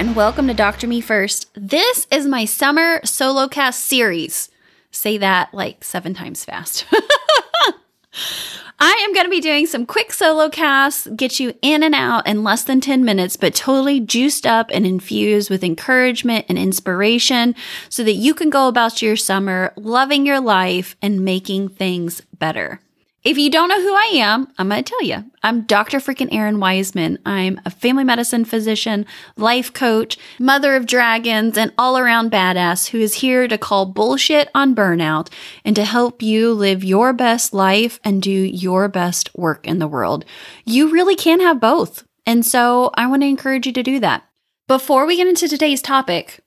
and welcome to Dr. Me First. This is my summer solo cast series. Say that like seven times fast. I am going to be doing some quick solo casts, get you in and out in less than 10 minutes, but totally juiced up and infused with encouragement and inspiration so that you can go about your summer loving your life and making things better. If you don't know who I am, I'm going to tell you. I'm Dr. freaking Errin Weisman. I'm a family medicine physician, life coach, mother of dragons, and all around badass who is here to call bullshit on burnout and to help you live your best life and do your best work in the world. You really can have both. And so I want to encourage you to do that. Before we get into today's topic,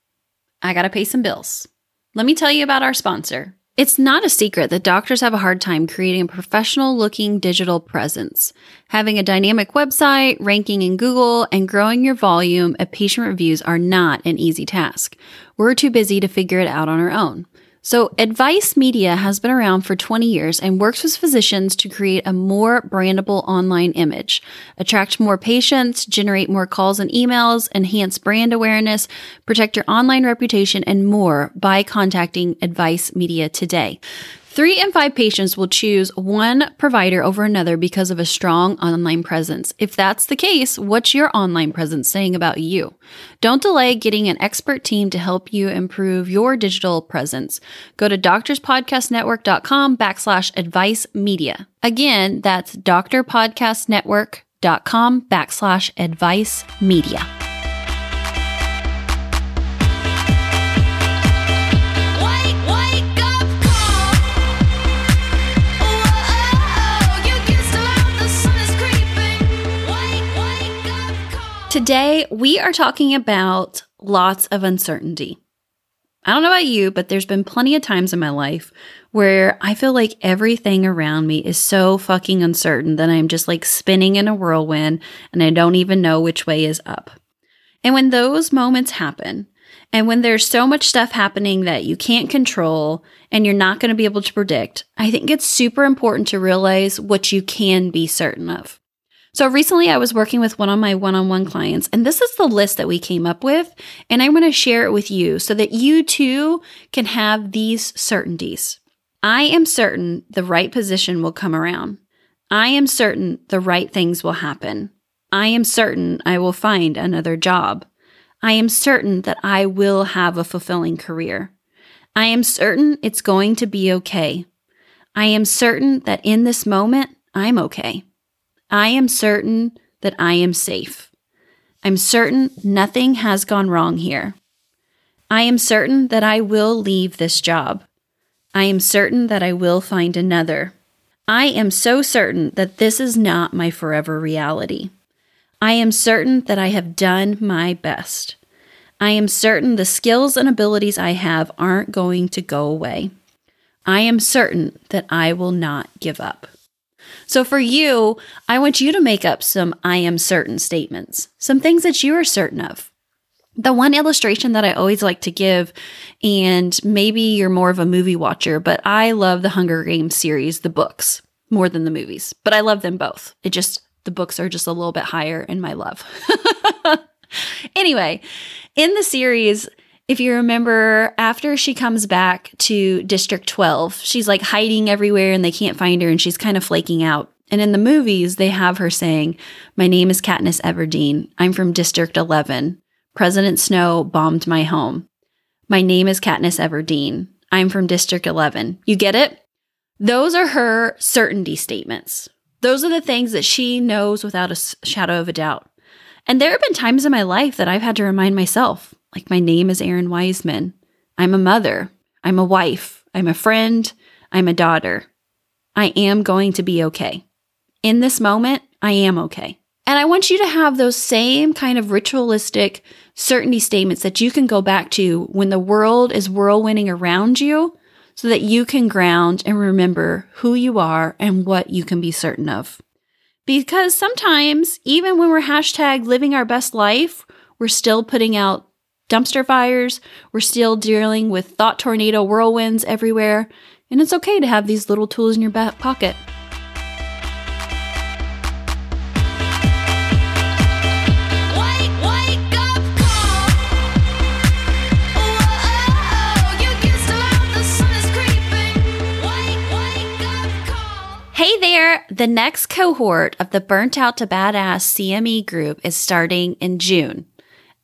I got to pay some bills. Let me tell you about our sponsor. It's not a secret that doctors have a hard time creating a professional looking digital presence. Having a dynamic website, ranking in Google, and growing your volume of patient reviews are not an easy task. We're too busy to figure it out on our own. So, Advice Media has been around for 20 years and works with physicians to create a more brandable online image, attract more patients, generate more calls and emails, enhance brand awareness, protect your online reputation, and more by contacting Advice Media today. Three in five patients will choose one provider over another because of a strong online presence. If that's the case, what's your online presence saying about you? Don't delay getting an expert team to help you improve your digital presence. Go to doctorspodcastnetwork.com backslash advice media. Again, that's doctorpodcastnetwork.com backslash advice media. Today, we are talking about lots of uncertainty. I don't know about you, but there's been plenty of times in my life where I feel like everything around me is so fucking uncertain that I'm just like spinning in a whirlwind and I don't even know which way is up. And when those moments happen, and when there's so much stuff happening that you can't control and you're not going to be able to predict, I think it's super important to realize what you can be certain of. So recently I was working with one of my one-on-one clients and this is the list that we came up with and I'm going to share it with you so that you too can have these certainties. I am certain the right position will come around. I am certain the right things will happen. I am certain I will find another job. I am certain that I will have a fulfilling career. I am certain it's going to be okay. I am certain that in this moment, I'm okay. I am certain that I am safe. I'm certain nothing has gone wrong here. I am certain that I will leave this job. I am certain that I will find another. I am so certain that this is not my forever reality. I am certain that I have done my best. I am certain the skills and abilities I have aren't going to go away. I am certain that I will not give up. So, for you, I want you to make up some I am certain statements, some things that you are certain of. The one illustration that I always like to give, and maybe you're more of a movie watcher, but I love the Hunger Games series, the books, more than the movies, but I love them both. It just, the books are just a little bit higher in my love. anyway, in the series, if you remember, after she comes back to District 12, she's like hiding everywhere and they can't find her and she's kind of flaking out. And in the movies, they have her saying, My name is Katniss Everdeen. I'm from District 11. President Snow bombed my home. My name is Katniss Everdeen. I'm from District 11. You get it? Those are her certainty statements. Those are the things that she knows without a shadow of a doubt. And there have been times in my life that I've had to remind myself, like, my name is Errin Weisman. I'm a mother. I'm a wife. I'm a friend. I'm a daughter. I am going to be okay. In this moment, I am okay. And I want you to have those same kind of ritualistic certainty statements that you can go back to when the world is whirlwinding around you so that you can ground and remember who you are and what you can be certain of. Because sometimes, even when we're hashtag living our best life, we're still putting out dumpster fires, we're still dealing with thought tornado whirlwinds everywhere, and it's okay to have these little tools in your back pocket. Hey there! The next cohort of the Burnt Out to Badass CME group is starting in June.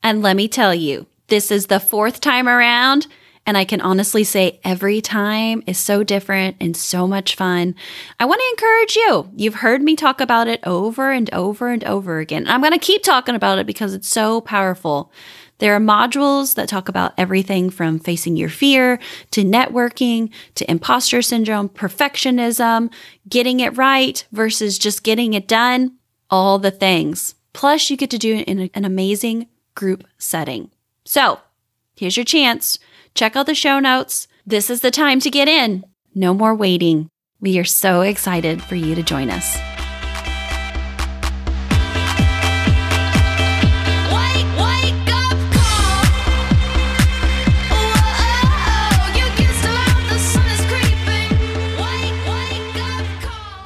And let me tell you, this is the fourth time around. And I can honestly say every time is so different and so much fun. I want to encourage you. You've heard me talk about it over and over and over again. I'm going to keep talking about it because it's so powerful. There are modules that talk about everything from facing your fear to networking to imposter syndrome, perfectionism, getting it right versus just getting it done, all the things. Plus, you get to do in an amazing group setting. So, here's your chance. Check out the show notes. This is the time to get in. No more waiting. We are so excited for you to join us.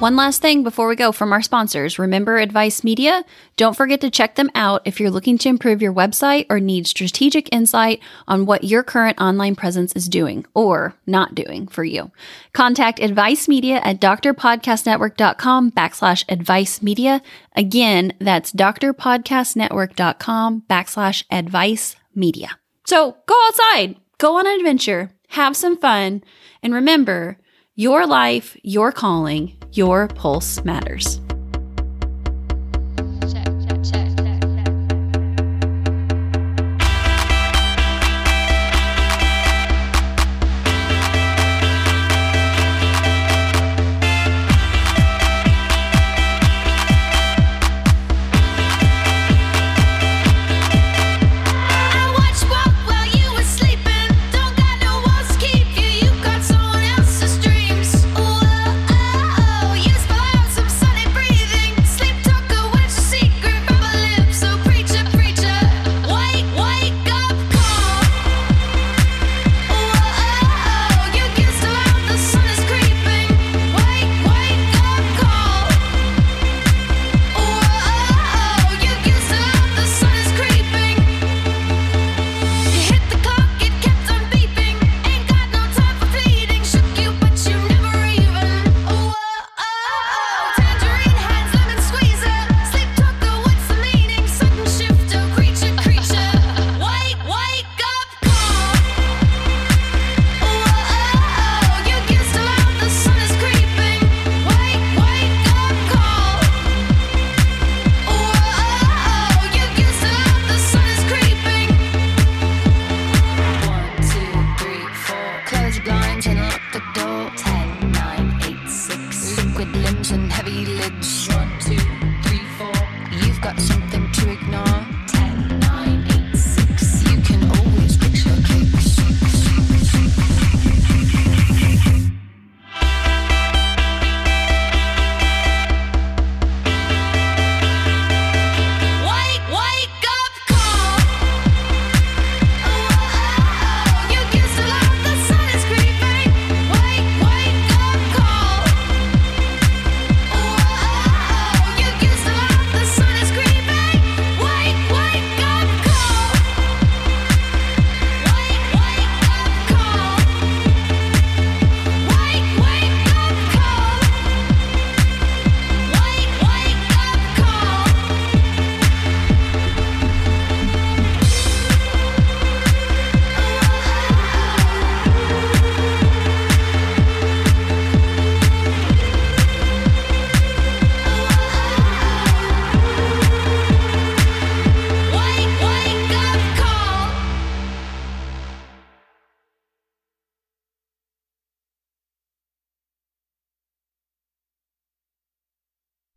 One last thing before we go from our sponsors. Remember Advice Media? Don't forget to check them out if you're looking to improve your website or need strategic insight on what your current online presence is doing or not doing for you. Contact Advice Media at drpodcastnetwork.com backslash advice media. Again, that's drpodcastnetwork.com backslash advice media. So go outside, go on an adventure, have some fun, and remember, your life, your calling, your pulse matters.